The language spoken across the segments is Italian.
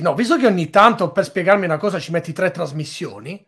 No, visto che ogni tanto per spiegarmi una cosa ci metti tre trasmissioni,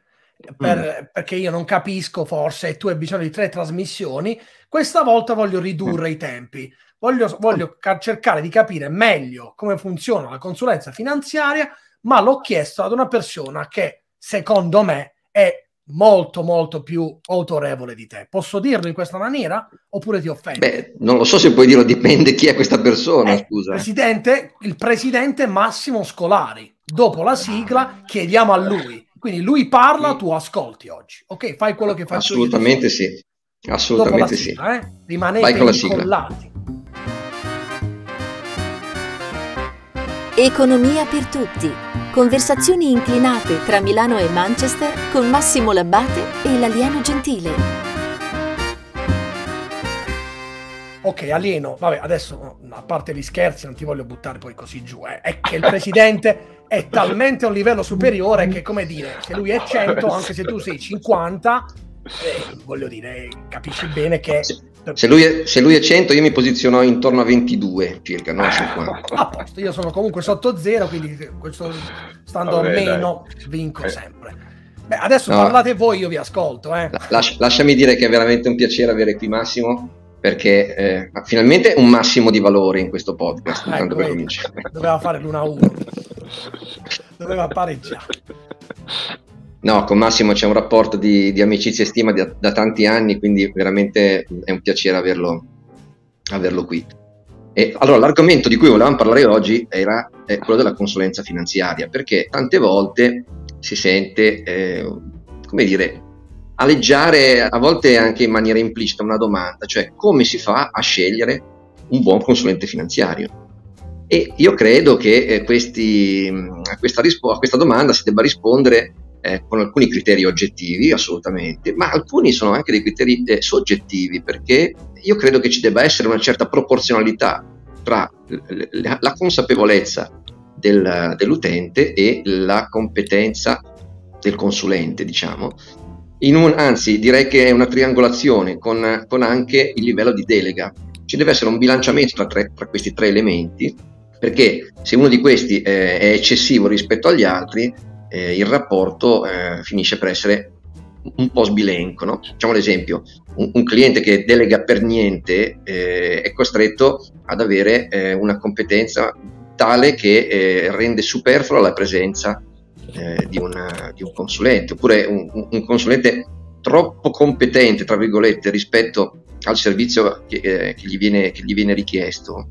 per, mm. perché io non capisco forse e tu hai bisogno di tre trasmissioni, questa volta voglio ridurre mm. i tempi. Voglio, voglio ca- cercare di capire meglio come funziona la consulenza finanziaria, ma l'ho chiesto ad una persona che secondo me è molto molto più autorevole di te. Posso dirlo in questa maniera oppure ti offendo? Beh, non lo so se puoi dirlo, dipende chi è questa persona, eh, scusa. Presidente, il presidente Massimo Scolari. Dopo la sigla chiediamo a lui. Quindi lui parla, tu ascolti oggi. Ok, fai quello che faccio Assolutamente io. sì. Assolutamente sigla, sì. Eh? Rimanete incollati. Economia per tutti. Conversazioni inclinate tra Milano e Manchester con Massimo Labbate e l'alieno gentile. Ok, alieno, vabbè, adesso a parte gli scherzi, non ti voglio buttare poi così giù, eh. è che il presidente è talmente a un livello superiore che, come dire, se lui è 100, anche se tu sei 50, eh, voglio dire, capisci bene che... Se lui, è, se lui, è, 100 io mi posiziono intorno a 22 circa, non 50. A posto, io sono comunque sotto zero, quindi questo, stando a meno dai. vinco eh. sempre. Beh, adesso no. parlate voi, io vi ascolto. Eh. Las- lasciami dire che è veramente un piacere avere qui Massimo, perché eh, finalmente un massimo di valore in questo podcast. Ah, ecco, per doveva fare l'1-1, doveva pareggiare. No, con Massimo c'è un rapporto di, di amicizia e stima da, da, tanti anni, quindi veramente è un piacere averlo, averlo qui. E, allora, l'argomento di cui volevamo parlare oggi era eh, quello della consulenza finanziaria, perché tante volte si sente, eh, come dire, aleggiare a volte anche in maniera implicita una domanda, cioè come si fa a scegliere un buon consulente finanziario? E io credo che eh, questi, a, questa rispo- a questa domanda si debba rispondere eh, con alcuni criteri oggettivi, assolutamente, ma alcuni sono anche dei criteri eh, soggettivi, perché io credo che ci debba essere una certa proporzionalità tra la consapevolezza del, dell'utente e la competenza del consulente, diciamo. Un, anzi, direi che è una triangolazione con, con, anche il livello di delega. Ci deve essere un bilanciamento tra, tre, tra questi tre elementi, perché se uno di questi eh, è eccessivo rispetto agli altri, eh, il rapporto eh, finisce per essere un po' sbilenco. No? Facciamo l'esempio, un, un, cliente che delega per niente eh, è costretto ad avere eh, una competenza tale che eh, rende superflua la presenza eh, di, una, di, un consulente, oppure un, un, consulente troppo competente, tra virgolette, rispetto al servizio che, che, gli, viene, che gli viene richiesto,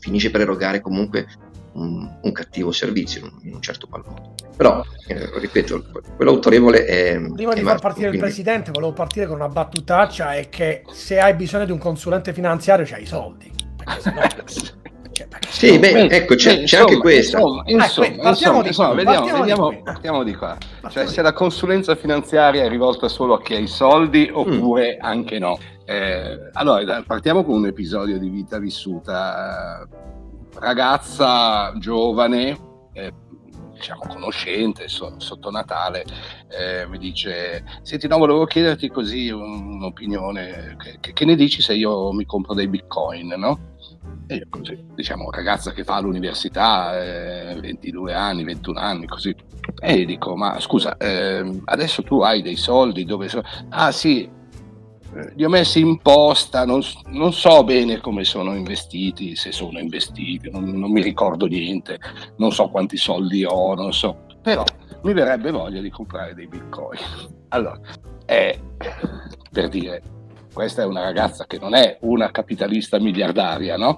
finisce per erogare comunque un, un cattivo servizio in un certo qual modo. Però, eh, ripeto, quello autorevole è... Prima di far partire quindi... il presidente, volevo partire con una battutaccia, è che se hai bisogno di un consulente finanziario c'hai i soldi. Cioè, sì, no, beh, ecco, c'è, beh, c'è anche questa. Insomma, insomma, eh, insomma, di insomma vediamo, vediamo, di partiamo di qua. Cioè, se la consulenza finanziaria è rivolta solo a chi ha i soldi oppure mm. anche no. Eh, allora, partiamo con un episodio di vita vissuta ragazza giovane, eh, diciamo conoscente, so, sotto Natale, eh, mi dice, senti no, volevo chiederti così un'opinione, che, che, ne dici se io mi compro dei bitcoin, no? E io così, diciamo, ragazza che fa l'università, eh, 22 anni, 21 anni, così. E gli dico, ma scusa, eh, adesso tu hai dei soldi, dove sono? Ah sì, li ho messi in posta, non, non, so bene come sono investiti, se sono investiti, non, non, mi ricordo niente, non so quanti soldi ho, non so, però mi verrebbe voglia di comprare dei bitcoin. Allora, è per dire, questa è una ragazza che non è una capitalista miliardaria, no?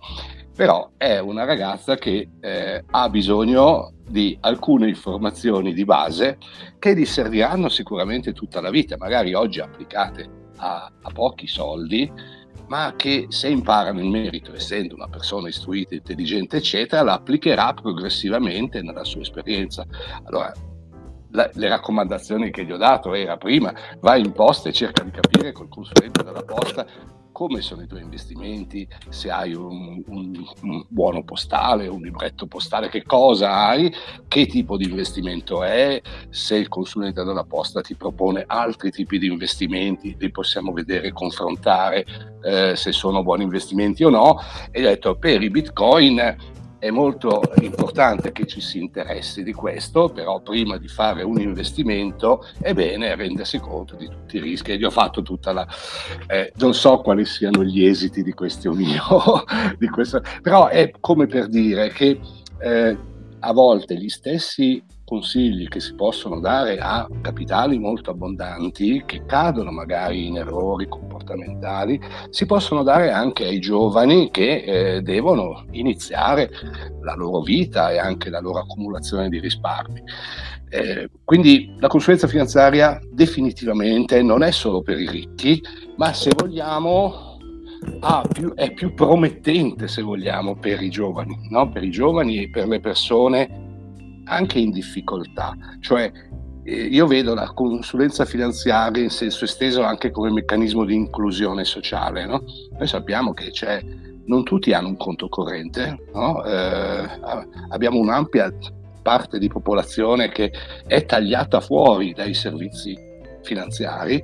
Però è una ragazza che eh, ha bisogno di alcune informazioni di base che gli serviranno sicuramente tutta la vita, magari oggi applicate a, a pochi soldi, ma che se impara nel merito, essendo una persona istruita, intelligente, eccetera, la applicherà progressivamente nella sua esperienza. Allora, la, le raccomandazioni che gli ho dato era prima, vai in posta e cerca di capire col consulente della posta come sono i tuoi investimenti, se hai un, un, un, buono postale, un libretto postale, che cosa hai, che tipo di investimento è, se il consulente della posta ti propone altri tipi di investimenti, li possiamo vedere, confrontare eh, se sono buoni investimenti o no. E ho detto per i bitcoin è molto importante che ci si interessi di questo, però prima di fare un investimento è bene rendersi conto di tutti i rischi. Io ho fatto tutta la... Eh, non so quali siano gli esiti di questo mio, di questo, però è come per dire che eh, a volte gli stessi consigli che si possono dare a capitali molto abbondanti, che cadono magari in errori comportamentali, si possono dare anche ai giovani che eh, devono iniziare la loro vita e anche la loro accumulazione di risparmi. Eh, quindi la consulenza finanziaria definitivamente non è solo per i ricchi, ma se vogliamo più, è più promettente, se vogliamo, per i giovani, no? per i giovani e per le persone anche in difficoltà, cioè eh, io vedo la consulenza finanziaria in senso esteso anche come meccanismo di inclusione sociale. No? Noi sappiamo che non tutti hanno un conto corrente, no? eh, abbiamo un'ampia parte di popolazione che è tagliata fuori dai servizi finanziari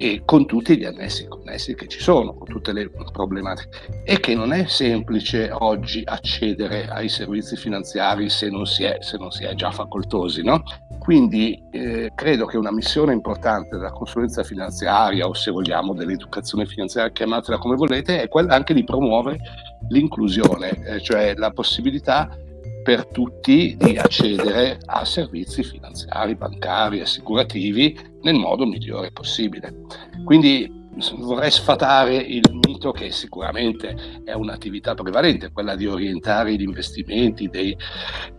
e con tutti gli annessi connessi che ci sono, con tutte le problematiche, e che non è semplice oggi accedere ai servizi finanziari se non si è, non si è già facoltosi. No? Quindi eh, credo che una missione importante della consulenza finanziaria o se vogliamo dell'educazione finanziaria, chiamatela come volete, è quella anche di promuovere l'inclusione, eh, cioè la possibilità per tutti di accedere a servizi finanziari, bancari, assicurativi nel modo migliore possibile. Quindi vorrei sfatare il mito che sicuramente è un'attività prevalente, quella di orientare gli investimenti dei,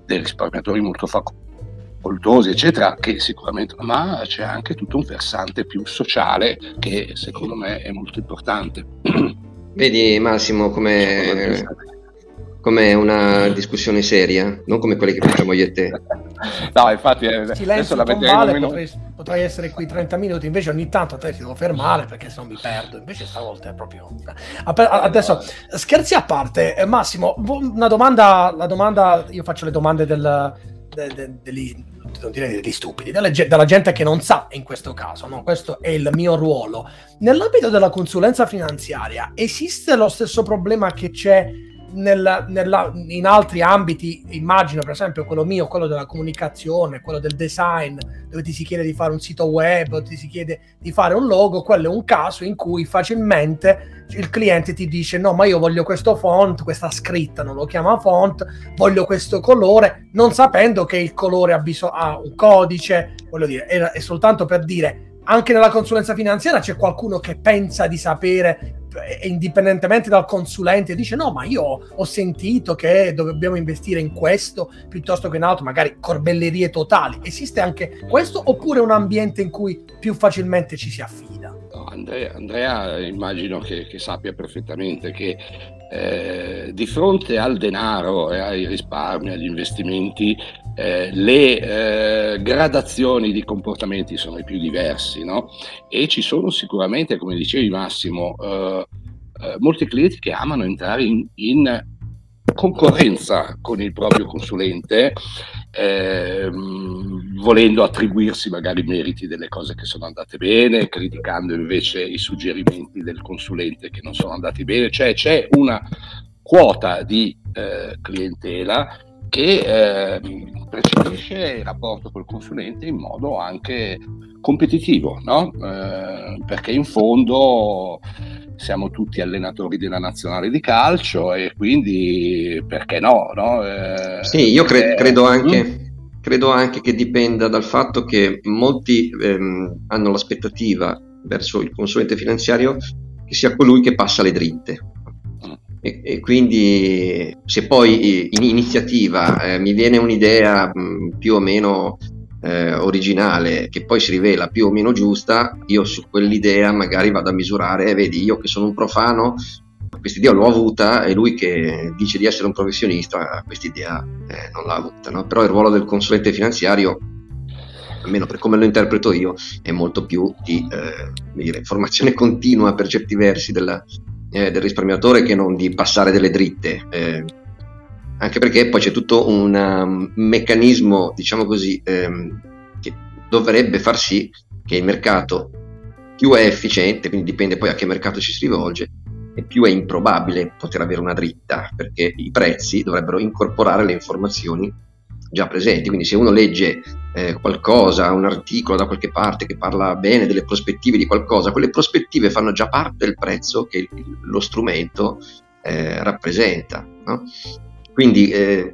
dei risparmiatori molto facoltosi, eccetera, che sicuramente, ma c'è anche tutto un versante più sociale che secondo me è molto importante. Vedi Massimo come come una discussione seria, non come quelle che facciamo io e te. No, infatti, eh, Silenzio la tombale, potrei, potrei, essere qui 30 minuti, invece ogni tanto a te ti devo fermare perché se no mi perdo, invece stavolta è proprio... Adesso, scherzi a parte, eh, Massimo, una domanda, la domanda, io faccio le domande del, de, de, degli, non direi degli stupidi, della gente che non sa in questo caso, no? questo è il mio ruolo. Nell'ambito della consulenza finanziaria esiste lo stesso problema che c'è nella, nella, in altri ambiti, immagino per esempio quello mio, quello della comunicazione, quello del design, dove ti si chiede di fare un sito web, ti si chiede di fare un logo, quello è un caso in cui facilmente il cliente ti dice no ma io voglio questo font, questa scritta, non lo chiama font, voglio questo colore, non sapendo che il colore ha, bisog- ha un codice, voglio dire, è, è soltanto per dire anche nella consulenza finanziaria c'è qualcuno che pensa di sapere indipendentemente dal consulente dice no ma io ho sentito che dobbiamo investire in questo piuttosto che in altro magari corbellerie totali. Esiste anche questo oppure un ambiente in cui più facilmente ci si affida? Andrea, Andrea, immagino che, che sappia perfettamente che eh, di fronte al denaro e ai risparmi, agli investimenti, eh, le eh, gradazioni di comportamenti sono i più diversi, no? E ci sono sicuramente, come dicevi Massimo, eh, eh, molti clienti che amano entrare in, in concorrenza con il proprio consulente, ehm, volendo attribuirsi magari meriti delle cose che sono andate bene, criticando invece i suggerimenti del consulente che non sono andati bene, cioè c'è una quota di eh, clientela che eh, percepisce il rapporto col consulente in modo anche competitivo, no? eh, perché in fondo siamo tutti allenatori della nazionale di calcio e quindi perché no? no? Eh, sì, io cre- credo, anche, mm? credo, anche, che dipenda dal fatto che molti ehm, hanno l'aspettativa verso il consulente finanziario che sia colui che passa le dritte. E, e, quindi se poi in iniziativa eh, mi viene un'idea mh, mm, più o meno eh, originale che poi si rivela più o meno giusta, io su quell'idea magari vado a misurare, vedi, io che sono un profano, questa idea l'ho avuta e lui che dice di essere un professionista, questa idea eh, non l'ha avuta. No? Però il ruolo del consulente finanziario, almeno per come lo interpreto io, è molto più di eh, dire, formazione continua per certi versi della, eh, del risparmiatore che non di passare delle dritte. Eh, anche perché poi c'è tutto un um, meccanismo, diciamo così, ehm, che dovrebbe far sì che il mercato più è efficiente, quindi dipende poi a che mercato ci si rivolge, e più è improbabile poter avere una dritta, perché i prezzi dovrebbero incorporare le informazioni già presenti. Quindi se uno legge eh, qualcosa, un articolo da qualche parte che parla bene delle prospettive di qualcosa, quelle prospettive fanno già parte del prezzo che lo strumento eh, rappresenta. No? Quindi eh,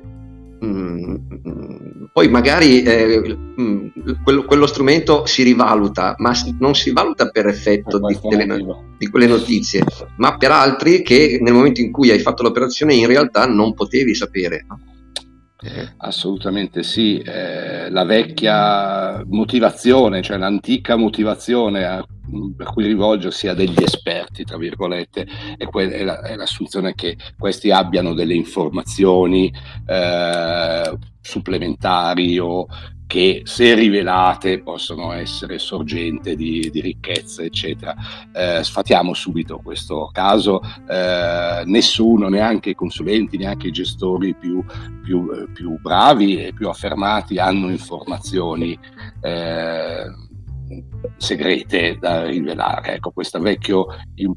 mh, mm, poi magari eh, mh, mm, quello, quello, strumento si rivaluta, ma non si valuta per effetto di, delle, di, quelle notizie, ma per altri che nel momento in cui hai fatto l'operazione in realtà non potevi sapere. No? Eh, assolutamente sì, eh, la vecchia motivazione, cioè l'antica motivazione a, per cui rivolgersi a degli esperti, tra virgolette, è, que- è, la, è l'assunzione che questi abbiano delle informazioni eh, supplementari o che se rivelate possono essere sorgente di, di ricchezza, eccetera. Eh, sfatiamo subito questo caso, eh, nessuno, neanche i consulenti, neanche i gestori più, più, eh, più bravi e più affermati hanno informazioni eh, segrete da rivelare. Ecco, questa vecchia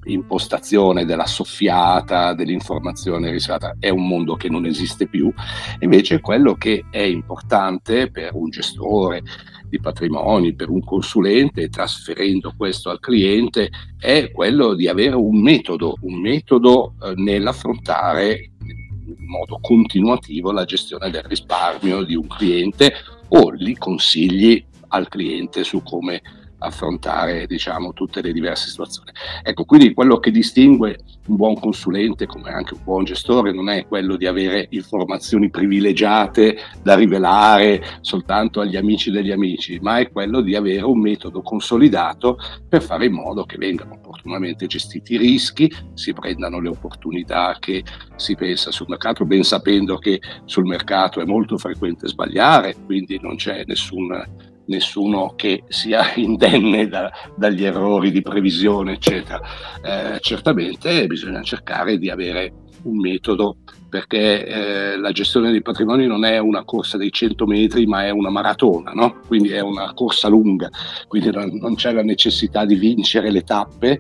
impostazione della soffiata, dell'informazione riservata, è un mondo che non esiste più. Invece quello che è importante per un gestore di patrimoni, per un consulente, trasferendo questo al cliente, è quello di avere un metodo, un metodo eh, nell'affrontare in modo continuativo la gestione del risparmio di un cliente o gli consigli al cliente su come affrontare diciamo, tutte le diverse situazioni. Ecco, quindi quello che distingue un buon consulente come anche un buon gestore non è quello di avere informazioni privilegiate da rivelare soltanto agli amici degli amici, ma è quello di avere un metodo consolidato per fare in modo che vengano opportunamente gestiti i rischi, si prendano le opportunità che si pensa sul mercato, ben sapendo che sul mercato è molto frequente sbagliare, quindi non c'è nessun nessuno che sia indenne da, dagli errori di previsione, eccetera. Eh, certamente bisogna cercare di avere un metodo perché eh, la gestione dei patrimoni non è una corsa dei 100 metri ma è una maratona, no? quindi è una corsa lunga, quindi non c'è la necessità di vincere le tappe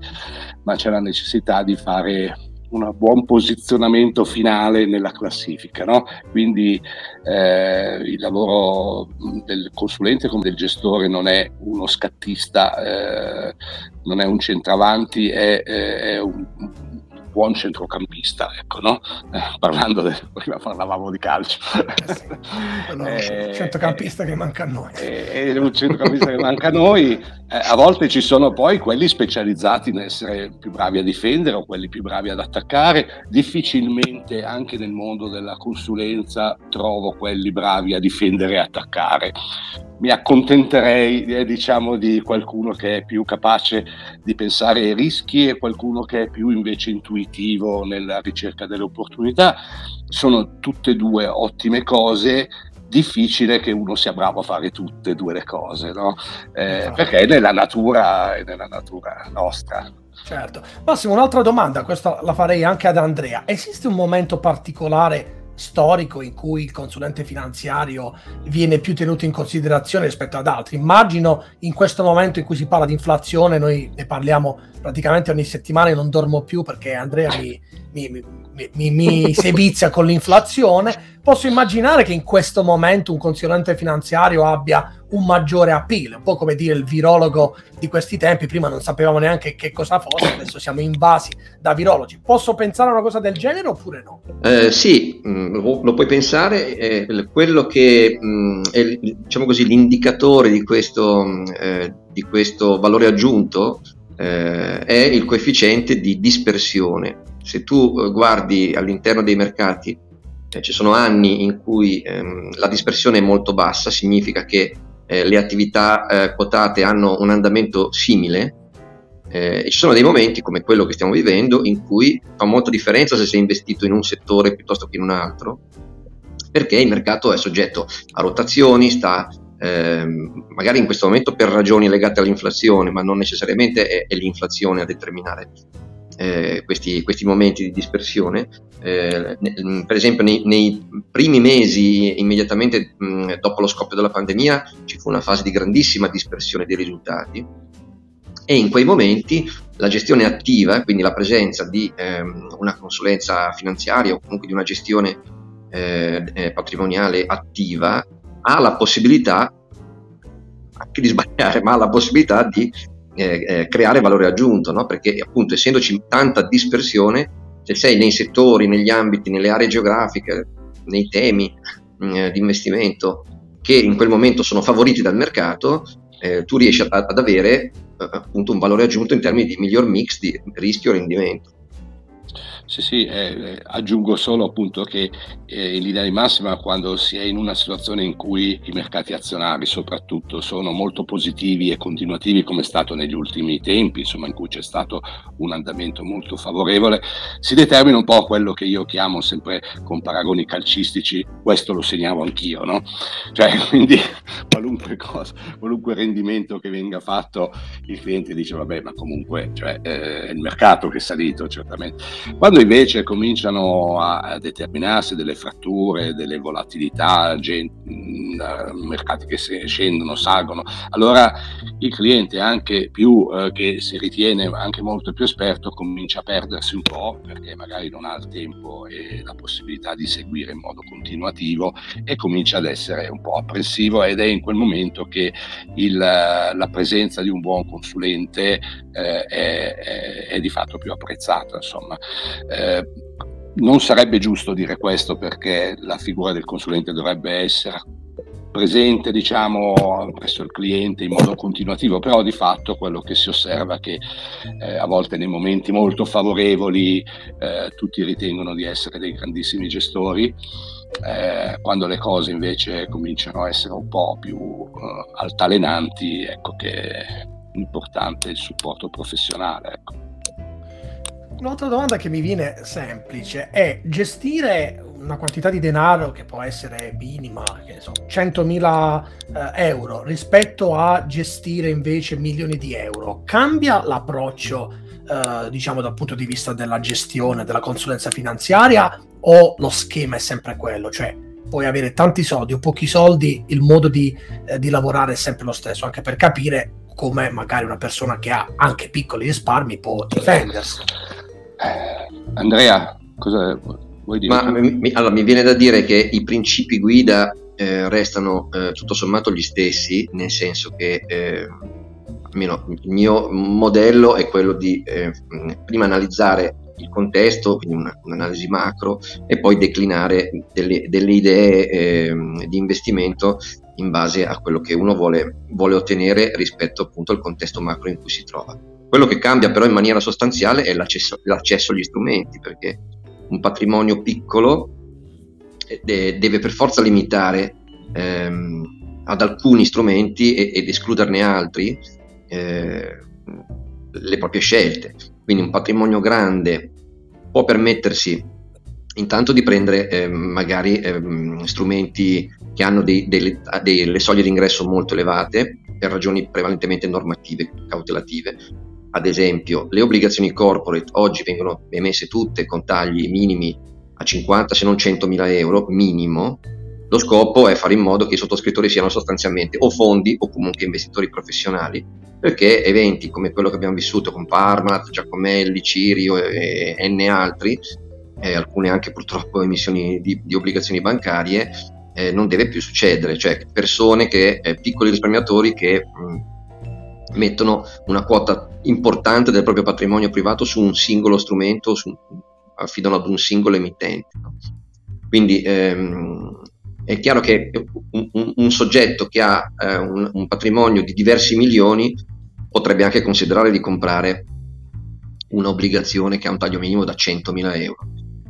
ma c'è la necessità di fare un buon posizionamento finale nella classifica. No? Quindi eh, il lavoro del consulente come del gestore non è uno scattista, eh, non è un centravanti, è, è un, buon centrocampista, ecco, no? eh, parlando de, prima parlavamo di calcio. Eh, no, eh, centrocampista che manca a noi. È un centrocampista che manca a noi. Eh, a volte ci sono poi quelli specializzati in essere più bravi a difendere o quelli più bravi ad attaccare. Difficilmente anche nel mondo della consulenza trovo quelli bravi a difendere e attaccare mi accontenterei eh, diciamo di qualcuno che è più capace di pensare ai rischi e qualcuno che è più invece intuitivo nella ricerca delle opportunità. Sono tutte e due ottime cose, difficile che uno sia bravo a fare tutte e due le cose, no? eh, perché è nella natura, è nella natura nostra. Certo. Massimo, un'altra domanda, questa la farei anche ad Andrea. Esiste un momento particolare storico in cui il consulente finanziario viene più tenuto in considerazione rispetto ad altri. Immagino in questo momento in cui si parla di inflazione, noi ne parliamo praticamente ogni settimana non dormo più perché Andrea mi, mi, mi, mi, sebizia con l'inflazione, posso immaginare che in questo momento un consulente finanziario abbia un maggiore appeal, un po' come dire il virologo di questi tempi, prima non sapevamo neanche che cosa fosse, adesso siamo invasi da virologi. Posso pensare a una cosa del genere oppure no? Eh, sì, mm, lo, puoi pensare, quello che mm, è diciamo così, l'indicatore di questo, mm, eh, di questo valore aggiunto eh, è il coefficiente di dispersione. Se tu eh, guardi all'interno dei mercati, eh, ci sono anni in cui ehm, la dispersione è molto bassa, significa che eh, le attività eh, quotate hanno un andamento simile, eh, ci sono dei momenti come quello che stiamo vivendo in cui fa molta differenza se sei investito in un settore piuttosto che in un altro, perché il mercato è soggetto a rotazioni, sta ehm, magari in questo momento per ragioni legate all'inflazione, ma non necessariamente è, è l'inflazione a determinare eh, questi, questi, momenti di dispersione. Eh, per esempio nei, nei, primi mesi immediatamente mh, dopo lo scoppio della pandemia ci fu una fase di grandissima dispersione dei risultati e in quei momenti la gestione attiva, quindi la presenza di ehm, una consulenza finanziaria o comunque di una gestione eh, eh, patrimoniale attiva, ha la possibilità anche di sbagliare, ma ha la possibilità di eh, eh, creare valore aggiunto, no? perché appunto essendoci tanta dispersione, se sei nei settori, negli ambiti, nelle aree geografiche, nei temi mm, di investimento che in quel momento sono favoriti dal mercato, eh, tu riesci a, ad avere eh, appunto un valore aggiunto in termini di miglior mix di rischio-rendimento. Sì, sì, eh, aggiungo solo appunto che eh, in linea di massima quando si è in una situazione in cui i mercati azionari soprattutto sono molto positivi e continuativi come è stato negli ultimi tempi, insomma in cui c'è stato un andamento molto favorevole, si determina un po' quello che io chiamo sempre con paragoni calcistici, questo lo segnavo anch'io, no? Cioè quindi qualunque cosa, qualunque rendimento che venga fatto il cliente dice vabbè ma comunque cioè, eh, è il mercato che è salito certamente. Quando quando invece cominciano a determinarsi delle fratture, delle volatilità, gente, mercati che scendono, salgono, allora il cliente anche più eh, che si ritiene anche molto più esperto comincia a perdersi un po' perché magari non ha il tempo e la possibilità di seguire in modo continuativo e comincia ad essere un po' apprensivo ed è in quel momento che il, la presenza di un buon consulente eh, è, è, è, di fatto più apprezzata. Insomma. Eh, non sarebbe giusto dire questo perché la figura del consulente dovrebbe essere presente diciamo presso il cliente in modo continuativo però di fatto quello che si osserva è che eh, a volte nei momenti molto favorevoli eh, tutti ritengono di essere dei grandissimi gestori eh, quando le cose invece cominciano a essere un po' più eh, altalenanti ecco che è importante il supporto professionale ecco. Un'altra domanda che mi viene semplice è gestire una quantità di denaro che può essere minima, che so, 100.000 eh, euro, rispetto a gestire invece milioni di euro. Cambia l'approccio, eh, diciamo, dal punto di vista della gestione, della consulenza finanziaria o lo schema è sempre quello? Cioè, puoi avere tanti soldi o pochi soldi, il modo di, eh, di lavorare è sempre lo stesso, anche per capire come magari una persona che ha anche piccoli risparmi può difendersi. Eh, Andrea, cosa vuoi dire? Ma, mi, allora, mi viene da dire che i principi guida eh, restano eh, tutto sommato gli stessi, nel senso che eh, almeno il mio modello è quello di eh, prima analizzare il contesto, quindi una, un'analisi macro, e poi declinare delle, delle idee eh, di investimento in base a quello che uno vuole, vuole ottenere rispetto appunto al contesto macro in cui si trova. Quello che cambia però in maniera sostanziale è l'accesso, l'accesso agli strumenti, perché un patrimonio piccolo eh, deve per forza limitare ehm, ad alcuni strumenti ed escluderne altri eh, le proprie scelte. Quindi un patrimonio grande può permettersi intanto di prendere eh, magari eh, strumenti che hanno dei, delle, delle soglie di ingresso molto elevate per ragioni prevalentemente normative, cautelative, ad esempio, le obbligazioni corporate oggi vengono emesse tutte con tagli minimi a 50 se non 100 mila euro minimo. Lo scopo è fare in modo che i sottoscrittori siano sostanzialmente o fondi o comunque investitori professionali, perché eventi come quello che abbiamo vissuto con Parmalat, Giacomelli, Cirio e, e N altri, e alcune anche purtroppo emissioni di, di obbligazioni bancarie, eh, non deve più succedere, cioè persone che, eh, piccoli risparmiatori che mh, mettono una quota importante del proprio patrimonio privato su un singolo strumento, su, affidano ad un singolo emittente. Quindi ehm, è chiaro che un, un, soggetto che ha eh, un, un, patrimonio di diversi milioni potrebbe anche considerare di comprare un'obbligazione che ha un taglio minimo da 100.000 euro.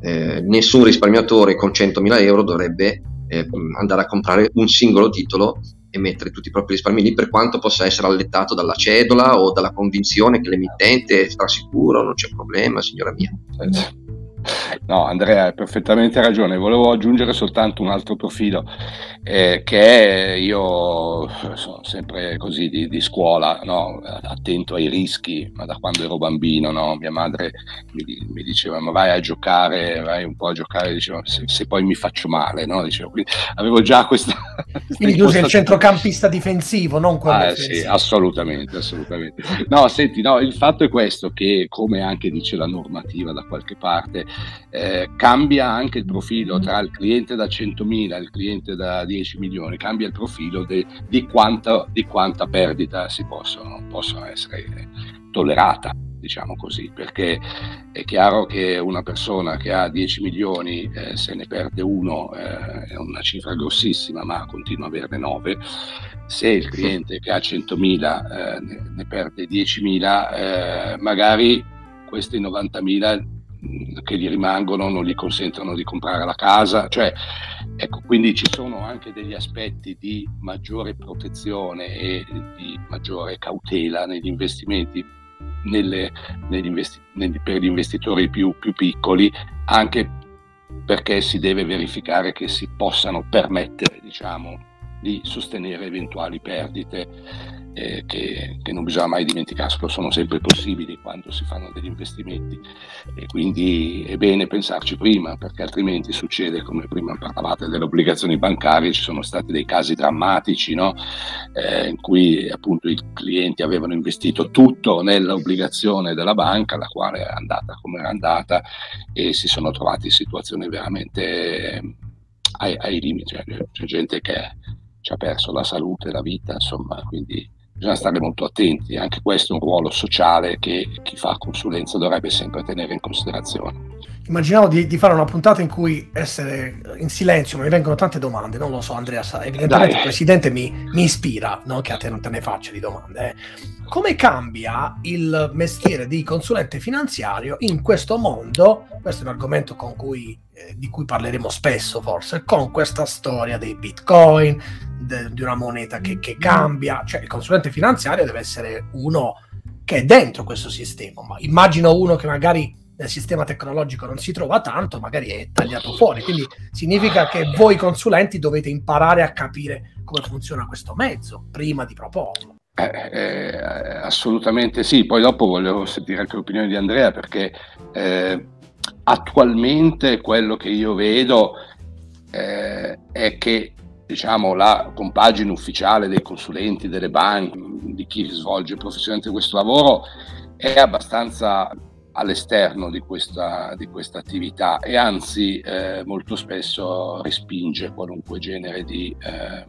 Eh, nessun risparmiatore con 100.000 euro dovrebbe eh, andare a comprare un singolo titolo e mettere tutti i propri risparmi lì per quanto possa essere allettato dalla cedola o dalla convinzione che l'emittente è strasicuro, non c'è problema, signora mia. No, Andrea, hai perfettamente ragione. Volevo aggiungere soltanto un altro profilo. Eh, che io sono sempre così di, di scuola, no? attento ai rischi, ma da quando ero bambino no? mia madre mi, mi, diceva ma vai a giocare, vai un po' a giocare, diceva, se, se poi mi faccio male, no? Dicevo, avevo già questa... Quindi tu sei il centrocampista difensivo, non quello ah, sì, assolutamente, assolutamente. No, senti, no, il fatto è questo, che come anche dice la normativa da qualche parte, eh, cambia anche il profilo tra il cliente da 100.000 e il cliente da 10 milioni, cambia il profilo de, di, quanta, di, quanta, perdita si possono, possono essere tollerata diciamo così, perché è chiaro che una persona che ha 10 milioni, eh, se ne perde uno, eh, è una cifra grossissima, ma continua a averne 9. Se il cliente che ha 100.000 eh, ne, ne, perde 10.000, eh, magari questi 90.000 mm, che gli rimangono non gli consentono di comprare la casa, cioè, ecco, quindi ci sono anche degli aspetti di maggiore protezione e di maggiore cautela negli investimenti nelle, investi- negli, per gli investitori più, più piccoli, anche perché si deve verificare che si possano permettere diciamo, di sostenere eventuali perdite eh, che, che, non bisogna mai dimenticare, sono sempre possibili quando si fanno degli investimenti e quindi è bene pensarci prima perché altrimenti succede come prima parlavate delle obbligazioni bancarie, ci sono stati dei casi drammatici no? eh, in cui appunto i clienti avevano investito tutto nell'obbligazione della banca, la quale è andata come era andata e si sono trovati in situazioni veramente ai, ai limiti, cioè, c'è gente che ci ha perso la salute, la vita, insomma, quindi bisogna stare molto attenti, anche questo è un ruolo sociale che chi fa consulenza dovrebbe sempre tenere in considerazione. Immaginavo di, di, fare una puntata in cui essere in silenzio, ma mi vengono tante domande, non lo so Andrea, evidentemente Dai. il Presidente mi, mi ispira, non che a te non te ne faccia di domande. Eh. Come cambia il mestiere di consulente finanziario in questo mondo? Questo è un argomento cui, eh, di cui parleremo spesso forse, con questa storia dei bitcoin, de, di una moneta che, che cambia, cioè il consulente finanziario deve essere uno che è dentro questo sistema, ma immagino uno che magari nel sistema tecnologico non si trova tanto, magari è tagliato fuori. Quindi significa che voi consulenti dovete imparare a capire come funziona questo mezzo prima di proporlo. Eh, eh, assolutamente sì, poi dopo volevo sentire anche l'opinione di Andrea perché eh, attualmente quello che io vedo eh, è che diciamo, la compagine ufficiale dei consulenti, delle banche, di chi svolge professionalmente questo lavoro è abbastanza all'esterno di questa, di questa attività e anzi eh, molto spesso respinge qualunque genere di eh,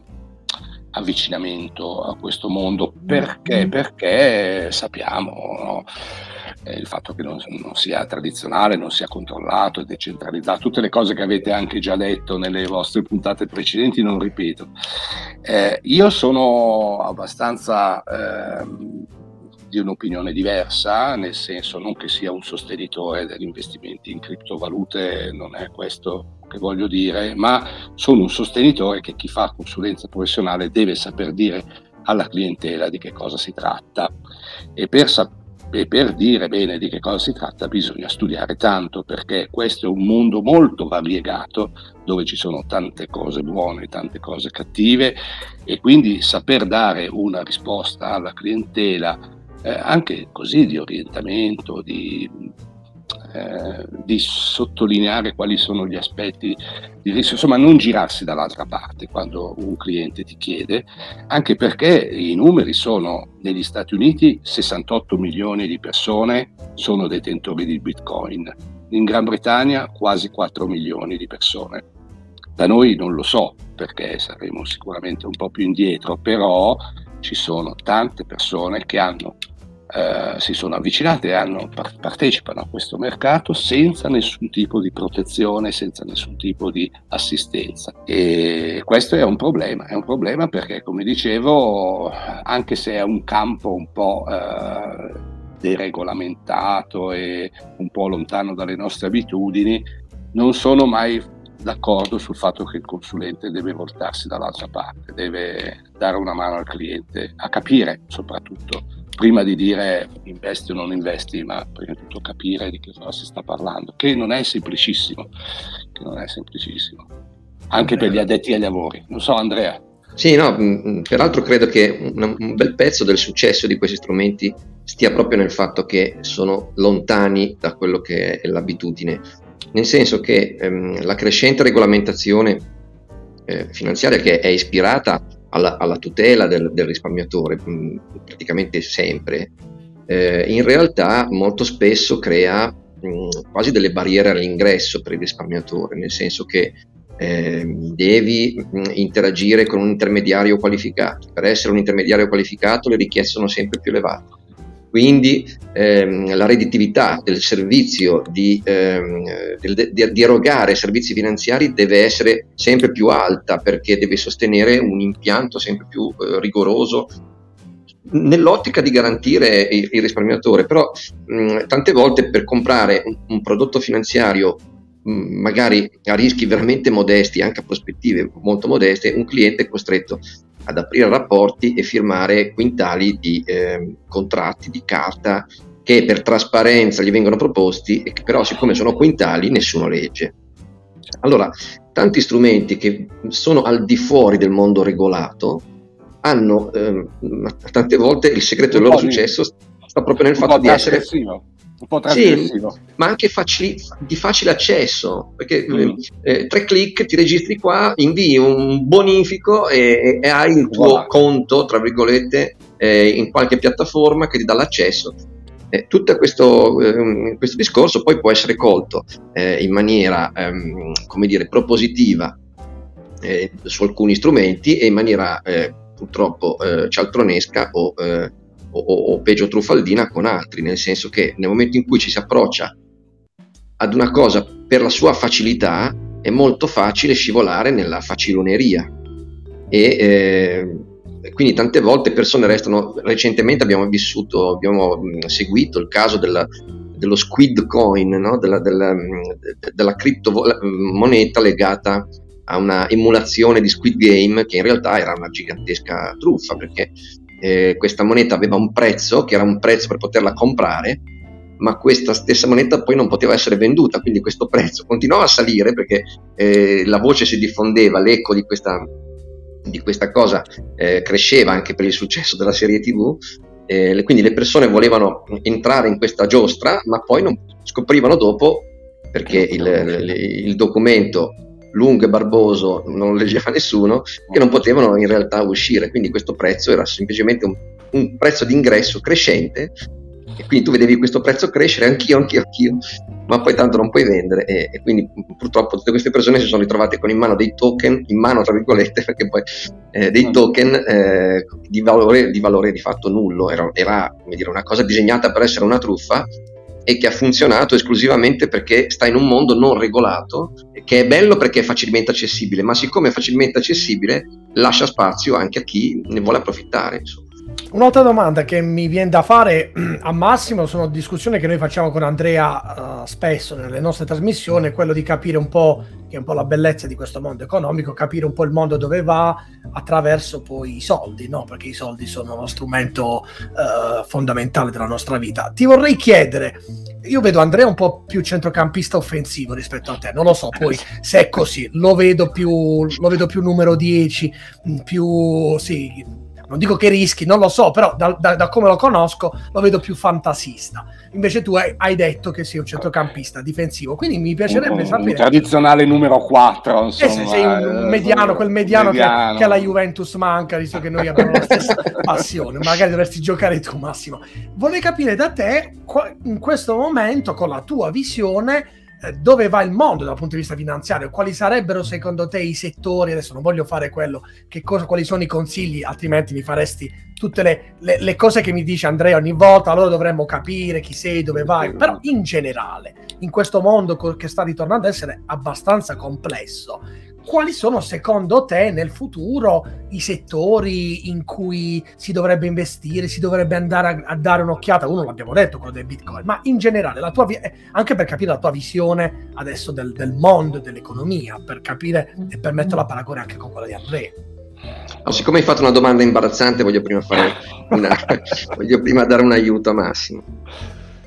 avvicinamento a questo mondo perché, mm. perché sappiamo no? eh, il fatto che non, non, sia tradizionale, non sia controllato decentralizzato, tutte le cose che avete anche già detto nelle vostre puntate precedenti, non ripeto. Eh, io sono abbastanza ehm, di un'opinione diversa, nel senso non che sia un sostenitore degli investimenti in criptovalute, non è questo che voglio dire, ma sono un sostenitore che chi fa consulenza professionale deve saper dire alla clientela di che cosa si tratta. E per, e per dire bene di che cosa si tratta bisogna studiare tanto perché questo è un mondo molto variegato dove ci sono tante cose buone, tante cose cattive e quindi saper dare una risposta alla clientela eh, anche così di orientamento, di, eh, di, sottolineare quali sono gli aspetti di rischio, insomma non girarsi dall'altra parte quando un cliente ti chiede, anche perché i numeri sono negli Stati Uniti 68 milioni di persone sono detentori di Bitcoin, in Gran Bretagna quasi 4 milioni di persone. Da noi non lo so perché saremo sicuramente un po' più indietro, però ci sono tante persone che hanno eh, si sono avvicinate e hanno, partecipano a questo mercato senza nessun tipo di protezione, senza nessun tipo di assistenza. E questo è un problema, è un problema perché come dicevo, anche se è un campo un po' eh, deregolamentato e un po' lontano dalle nostre abitudini, non sono mai d'accordo sul fatto che il consulente deve voltarsi dall'altra parte, deve dare una mano al cliente a capire soprattutto prima di dire investi o non investi, ma prima di tutto capire di che cosa si sta parlando, che non è semplicissimo, che non è semplicissimo. anche per gli addetti ai lavori. Non so Andrea. Sì, no, peraltro credo che un, un, bel pezzo del successo di questi strumenti stia proprio nel fatto che sono lontani da quello che è l'abitudine, nel senso che ehm, la crescente regolamentazione eh, finanziaria che è ispirata alla, alla tutela del, del risparmiatore mh, praticamente sempre, eh, in realtà molto spesso crea mh, quasi delle barriere all'ingresso per il risparmiatore, nel senso che eh, devi mh, interagire con un intermediario qualificato. Per essere un intermediario qualificato le richieste sono sempre più elevate. Quindi ehm, la redditività del servizio di, ehm, di, di, erogare servizi finanziari deve essere sempre più alta perché deve sostenere un impianto sempre più eh, rigoroso nell'ottica di garantire il, risparmiatore, però mh, tante volte per comprare un, un prodotto finanziario magari a rischi veramente modesti, anche a prospettive molto modeste, un cliente è costretto ad aprire rapporti e firmare quintali di eh, contratti di carta che per trasparenza gli vengono proposti e che però siccome sono quintali nessuno legge. Allora, tanti strumenti che sono al di fuori del mondo regolato hanno eh, tante volte il segreto del loro successo sta proprio nel fatto di essere un po' trasgressivo. Sì, ma anche facili, di facile accesso, perché mm. eh, eh, tre clic ti registri qua, invii un bonifico e, e hai il tuo wow. conto, tra virgolette, eh, in qualche piattaforma che ti dà l'accesso. Eh, tutto questo, ehm, questo, discorso poi può essere colto eh, in maniera, ehm, come dire, propositiva eh, su alcuni strumenti e in maniera purtroppo cialtronesca o o, o, peggio truffaldina con altri, nel senso che nel momento in cui ci si approccia ad una cosa per la sua facilità è molto facile scivolare nella faciloneria e eh, quindi tante volte persone restano recentemente abbiamo vissuto abbiamo seguito il caso della, dello squid coin no? della, della, della criptomoneta legata a una emulazione di Squid Game che in realtà era una gigantesca truffa perché eh, questa moneta aveva un prezzo, che era un prezzo per poterla comprare, ma questa stessa moneta poi non poteva essere venduta, quindi questo prezzo continuava a salire perché eh, la voce si diffondeva, l'eco di questa, di questa cosa eh, cresceva anche per il successo della serie TV, eh, quindi le persone volevano entrare in questa giostra, ma poi non scoprivano dopo perché il, il, il documento lungo e barboso, non lo leggeva nessuno, che non potevano in realtà uscire. Quindi questo prezzo era semplicemente un, un prezzo d'ingresso crescente. E quindi tu vedevi questo prezzo crescere, anch'io, anch'io, anch'io, ma poi tanto non puoi vendere. E, e, quindi purtroppo tutte queste persone si sono ritrovate con in mano dei token, in mano tra virgolette, perché poi eh, dei token eh, di, valore, di, valore, di fatto nullo, era, era dire, una cosa disegnata per essere una truffa e che ha funzionato esclusivamente perché sta in un mondo non regolato, che è bello perché è facilmente accessibile, ma siccome è facilmente accessibile lascia spazio anche a chi ne vuole approfittare. Insomma. Un'altra domanda che mi viene da fare a Massimo sono discussioni che noi facciamo con Andrea uh, spesso nelle nostre trasmissioni, quello di capire un po', che è un po' la bellezza di questo mondo economico, capire un po' il mondo dove va attraverso poi i soldi, no? perché i soldi sono uno strumento uh, fondamentale della nostra vita. Ti vorrei chiedere, io vedo Andrea un po' più centrocampista offensivo rispetto a te, non lo so poi se è così, lo vedo più, lo vedo più numero 10, più... Sì, non dico che rischi, non lo so, però da, da, da come lo conosco lo vedo più fantasista. Invece tu hai, hai, detto che sei un centrocampista difensivo, quindi mi piacerebbe un, sapere... Un tradizionale numero 4, insomma. Eh, sei un mediano, quel mediano, mediano. Che, che alla Juventus manca, visto che noi abbiamo la stessa passione. Magari dovresti giocare tu, Massimo. Vorrei capire da te, in questo momento, con la tua visione, eh, dove va il mondo dal punto di vista finanziario, quali sarebbero secondo te i settori, adesso non voglio fare quello, cosa, quali sono i consigli, altrimenti mi faresti tutte le, le, le, cose che mi dice Andrea ogni volta, allora dovremmo capire chi sei, dove vai, però in generale, in questo mondo che sta ritornando ad essere abbastanza complesso, quali sono secondo te nel futuro i settori in cui si dovrebbe investire, si dovrebbe andare a, a dare un'occhiata? Uno l'abbiamo detto, quello del Bitcoin, ma in generale, la tua vi- eh, anche per capire la tua visione adesso del, del mondo dell'economia, per capire e per metterla a paragone anche con quella di Andrea. No, siccome hai fatto una domanda imbarazzante, voglio prima, una, voglio prima dare un aiuto a Massimo,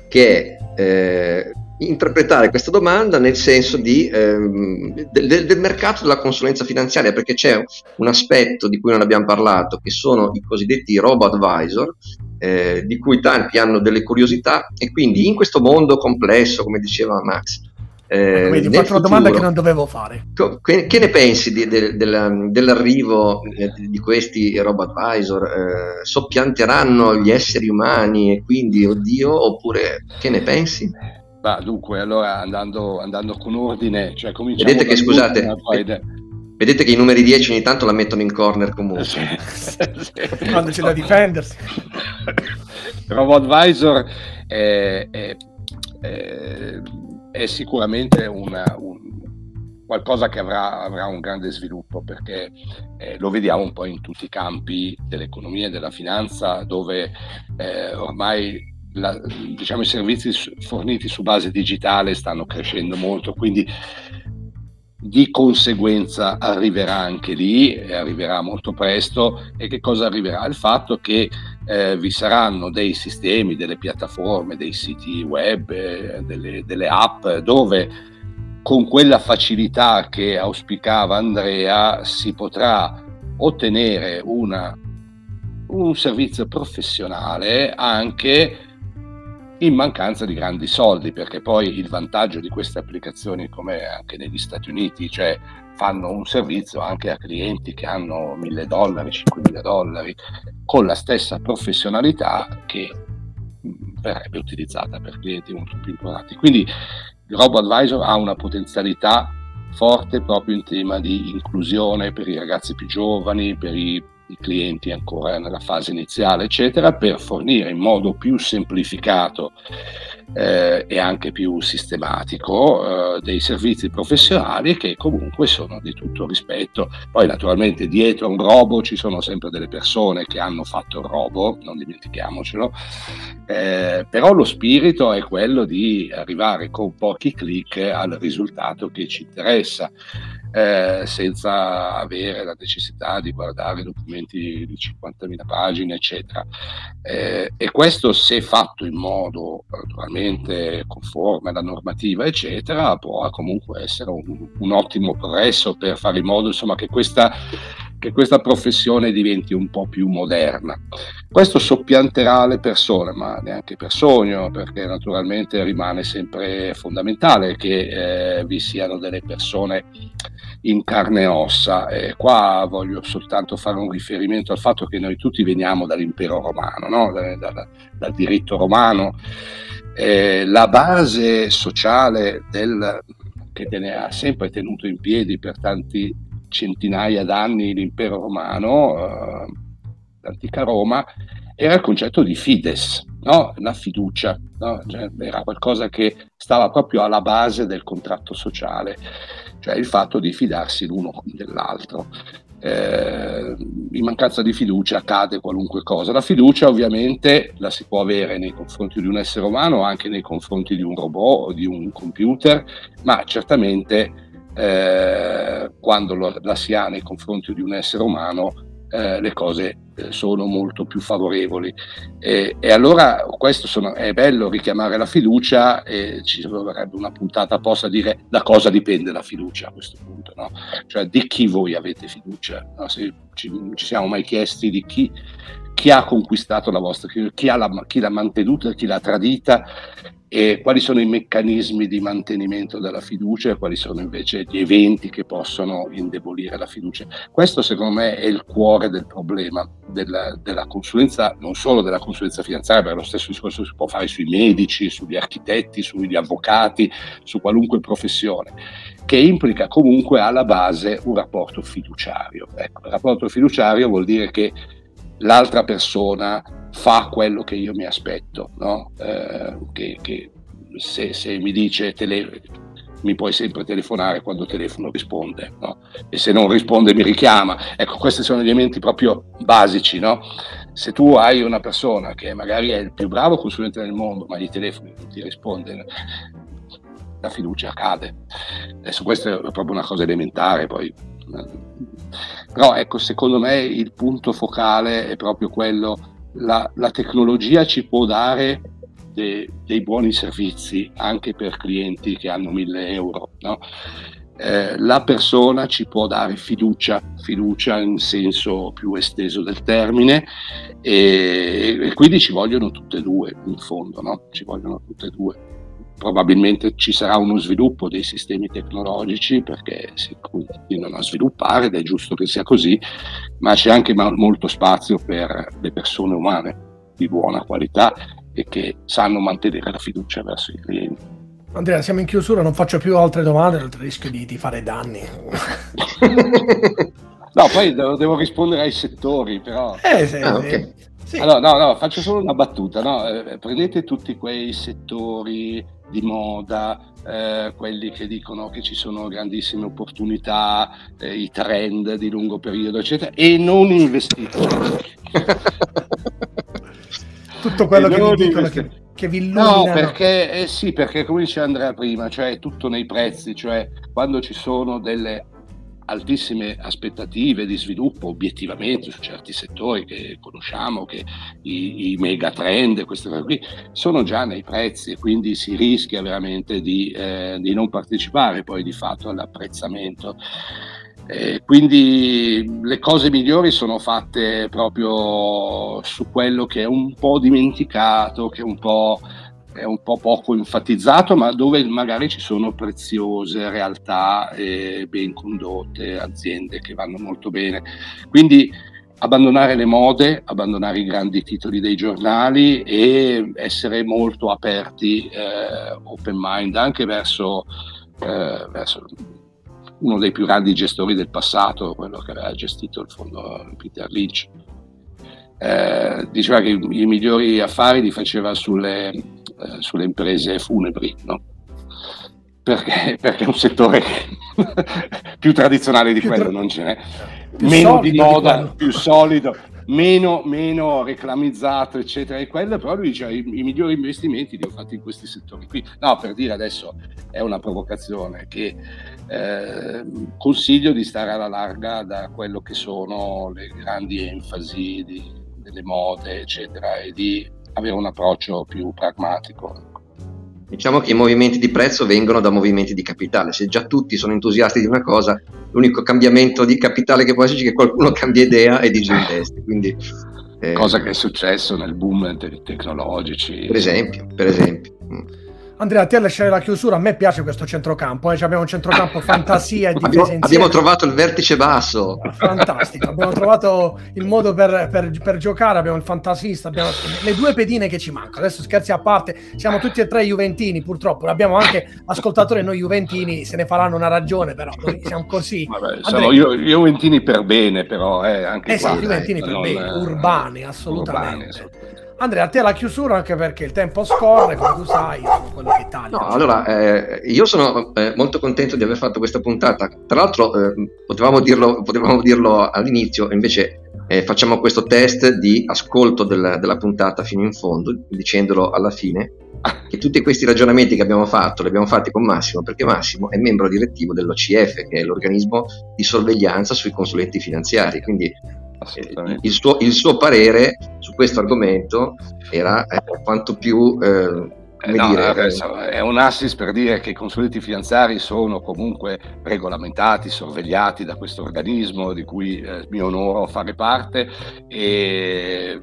che è, eh, interpretare questa domanda nel senso di, ehm, del, del, mercato della consulenza finanziaria, perché c'è un aspetto di cui non abbiamo parlato, che sono i cosiddetti robo-advisor, eh, di cui tanti hanno delle curiosità e quindi in questo mondo complesso, come diceva Max, eh, Vedi, faccio una domanda che non dovevo fare. Che, che ne pensi di, de, de, dell'arrivo eh, di questi robot advisor? Eh, soppianteranno gli esseri umani e quindi, oddio, oppure che ne pensi? Bah, dunque, allora andando, andando con ordine, cioè cominciamo Vedete che, scusate, vedete che i numeri 10 ogni tanto la mettono in corner comunque. Sì, sì. Quando c'è da difendersi. Robot Advisor è, è, è è sicuramente una, un, qualcosa che avrà, avrà, un grande sviluppo perché eh, lo vediamo un po' in tutti i campi dell'economia e della finanza dove eh, ormai la, diciamo, i servizi forniti su base digitale stanno crescendo molto, quindi di conseguenza arriverà anche lì, e arriverà molto presto. E che cosa arriverà? Il fatto che eh, vi saranno dei sistemi, delle piattaforme, dei siti web, eh, delle, delle app dove con quella facilità che auspicava Andrea si potrà ottenere una, un servizio professionale anche in mancanza di grandi soldi, perché poi il vantaggio di queste applicazioni, come anche negli Stati Uniti, cioè fanno un servizio anche a clienti che hanno 1000 dollari, 5000 dollari, con la stessa professionalità che mm, verrebbe utilizzata per clienti molto più importanti. Quindi il RoboAdvisor ha una potenzialità forte proprio in tema di inclusione per i ragazzi più giovani, per i i clienti ancora nella fase iniziale, eccetera, per fornire in modo più semplificato eh, e anche più sistematico eh, dei servizi professionali che comunque sono di tutto rispetto. Poi naturalmente dietro a un robot ci sono sempre delle persone che hanno fatto il robot, non dimentichiamocelo, eh, però lo spirito è quello di arrivare con pochi clic al risultato che ci interessa eh, senza avere la necessità di guardare documenti di 50.000 pagine, eccetera. Eh, e questo, se fatto in modo naturalmente conforme alla normativa, eccetera, può comunque essere un, un ottimo progresso per fare in modo insomma, che questa che questa professione diventi un po' più moderna. Questo soppianterà le persone, ma neanche per sogno, perché naturalmente rimane sempre fondamentale che eh, vi siano delle persone in carne e ossa. E qua voglio soltanto fare un riferimento al fatto che noi tutti veniamo dall'impero romano, no? da, da, dal diritto romano. Eh, la base sociale del, che ne ha sempre tenuto in piedi per tanti centinaia d'anni l'impero romano, eh, l'antica Roma, era il concetto di fides, no? la fiducia, no? cioè, era qualcosa che stava proprio alla base del contratto sociale, cioè il fatto di fidarsi l'uno dell'altro. Eh, in mancanza di fiducia accade qualunque cosa. La fiducia ovviamente la si può avere nei confronti di un essere umano, anche nei confronti di un robot o di un computer, ma certamente eh, quando lo, la si ha nei confronti di un essere umano eh, le cose eh, sono molto più favorevoli. E, e allora questo sono, è bello richiamare la fiducia e ci vorrebbe una puntata apposta a dire da cosa dipende la fiducia a questo punto, no? cioè di chi voi avete fiducia. No? Se ci, ci siamo mai chiesti di chi, chi ha conquistato la vostra fiducia, chi, chi l'ha mantenuta, chi l'ha tradita e quali sono i meccanismi di mantenimento della fiducia e quali sono invece gli eventi che possono indebolire la fiducia. Questo secondo me è il cuore del problema della, della consulenza, non solo della consulenza finanziaria, perché lo stesso discorso si può fare sui medici, sugli architetti, sugli avvocati, su qualunque professione, che implica comunque alla base un rapporto fiduciario. Ecco, il rapporto fiduciario vuol dire che l'altra persona fa quello che io mi aspetto, no? eh, che, che se, se, mi dice tele, mi puoi sempre telefonare quando telefono risponde no? e se non risponde mi richiama. Ecco, questi sono elementi proprio basici. No? Se tu hai una persona che magari è il più bravo consulente del mondo ma gli telefoni non ti risponde, la fiducia cade. Adesso questa è proprio una cosa elementare, poi però ecco, secondo me il punto focale è proprio quello la, la tecnologia ci può dare de, dei buoni servizi anche per clienti che hanno 1000 euro. No? Eh, la persona ci può dare fiducia, fiducia in senso più esteso del termine e, e quindi ci vogliono tutte e due in fondo, no? ci vogliono tutte e due. Probabilmente ci sarà uno sviluppo dei sistemi tecnologici perché si continuano a sviluppare ed è giusto che sia così, ma c'è anche molto spazio per le persone umane di buona qualità e che sanno mantenere la fiducia verso i clienti. Andrea, siamo in chiusura, non faccio più altre domande, il rischio di, di fare danni. no, poi devo, devo, rispondere ai settori, però... Eh, sì, ah, okay. sì. Allora, no, no, faccio solo una battuta. No? Eh, prendete tutti quei settori di moda, eh, quelli che dicono che ci sono grandissime opportunità, eh, i trend di lungo periodo, eccetera, e non investite. Tutto quello che vi dicono che che vi illuminano. No, perché eh, sì, perché come dice Andrea prima, cioè tutto nei prezzi, cioè quando ci sono delle altissime aspettative di sviluppo obiettivamente su certi settori che conosciamo, che i, i mega trend, queste cose qui, sono già nei prezzi e quindi si rischia veramente di, eh, di non partecipare poi di fatto all'apprezzamento. Eh, quindi le cose migliori sono fatte proprio su quello che è un po' dimenticato, che è un po', è un po poco enfatizzato, ma dove magari ci sono preziose realtà e ben condotte, aziende che vanno molto bene. Quindi abbandonare le mode, abbandonare i grandi titoli dei giornali e essere molto aperti, eh, open mind anche verso, eh, verso uno dei più grandi gestori del passato, quello che aveva gestito il fondo Peter Lynch. Eh, diceva che i, migliori affari li faceva sulle, eh, sulle imprese funebri, no? perché, perché, è un settore più tradizionale di più quello, tra... non ce n'è. Meno di moda, di più solido, meno, meno reclamizzato, eccetera, e quello, però lui dice i, i, migliori investimenti li ho fatti in questi settori qui. No, per dire adesso è una provocazione che eh, consiglio di stare alla larga da quello che sono le grandi enfasi di, delle mode, eccetera, e di avere un approccio più pragmatico. Diciamo che i movimenti di prezzo vengono da movimenti di capitale. Se già tutti sono entusiasti di una cosa, l'unico cambiamento di capitale che può esserci è che qualcuno cambia idea e disinveste. Quindi, eh, cosa che è successo nel boom tecnologici. Per esempio, per esempio. Andrea, a te lasciare la chiusura, a me piace questo centrocampo, eh? abbiamo un centrocampo fantasia e difesa abbiamo, abbiamo trovato il vertice basso. Fantastico, abbiamo trovato il modo per, per, per, giocare, abbiamo il fantasista, abbiamo le due pedine che ci mancano. Adesso scherzi a parte, siamo tutti e tre juventini purtroppo, abbiamo anche ascoltatori noi juventini, se ne faranno una ragione, però noi siamo così. Vabbè, sono io, juventini per bene, però eh, anche eh qua, sì, juventini per bene, urbani, assolutamente. Urbani, Andrea, a te la chiusura anche perché il tempo scorre, come tu sai, sono quello che taglia. No, allora, eh, io sono eh, molto contento di aver fatto questa puntata. Tra l'altro, eh, potevamo, dirlo, potevamo, dirlo, all'inizio, invece eh, facciamo questo test di ascolto del, della puntata fino in fondo, dicendolo alla fine, che tutti questi ragionamenti che abbiamo fatto li abbiamo fatti con Massimo, perché Massimo è membro direttivo dell'OCF, che è l'organismo di sorveglianza sui consulenti finanziari. Quindi il suo, il suo, parere su questo argomento era eh, quanto più eh, eh no, dire, eh, è un assist per dire che i consulenti finanziari sono comunque regolamentati, sorvegliati da questo organismo di cui eh, mi onoro fare parte e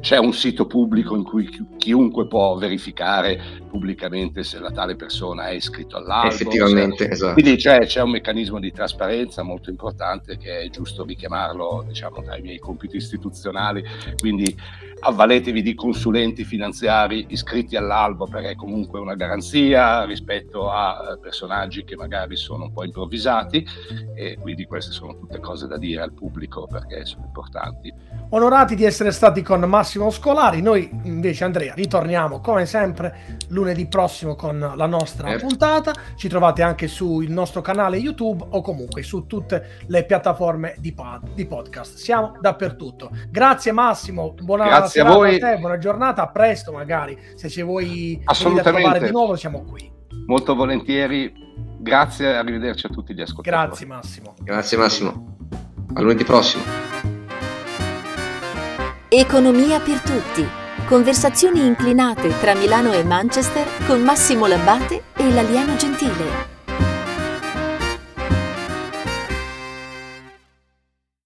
c'è un sito pubblico in cui chiunque può verificare pubblicamente se la tale persona è iscritto all'albo. Effettivamente, se... esatto. Quindi c'è, c'è, un meccanismo di trasparenza molto importante che è giusto richiamarlo diciamo, tra i miei compiti istituzionali. Quindi avvaletevi di consulenti finanziari iscritti all'albo perché è comunque una garanzia rispetto a eh, personaggi che magari sono un po' improvvisati e quindi queste sono tutte cose da dire al pubblico perché sono importanti. Onorati di essere stati con Massimo Scolari, noi invece Andrea ritorniamo come sempre lunedì prossimo con la nostra eh. puntata, ci trovate anche sul nostro canale YouTube o comunque su tutte le piattaforme di, pod- di podcast, siamo dappertutto. Grazie Massimo, buona Grazie a voi. A te, buona giornata, a presto magari, se ci vuoi Assolutamente. di nuovo siamo qui. Molto volentieri, grazie, arrivederci a tutti gli ascoltatori. Grazie Massimo. Grazie Massimo, a lunedì prossimo. Economia per tutti Conversazioni inclinate tra Milano e Manchester con Massimo Labbate e l'alieno gentile.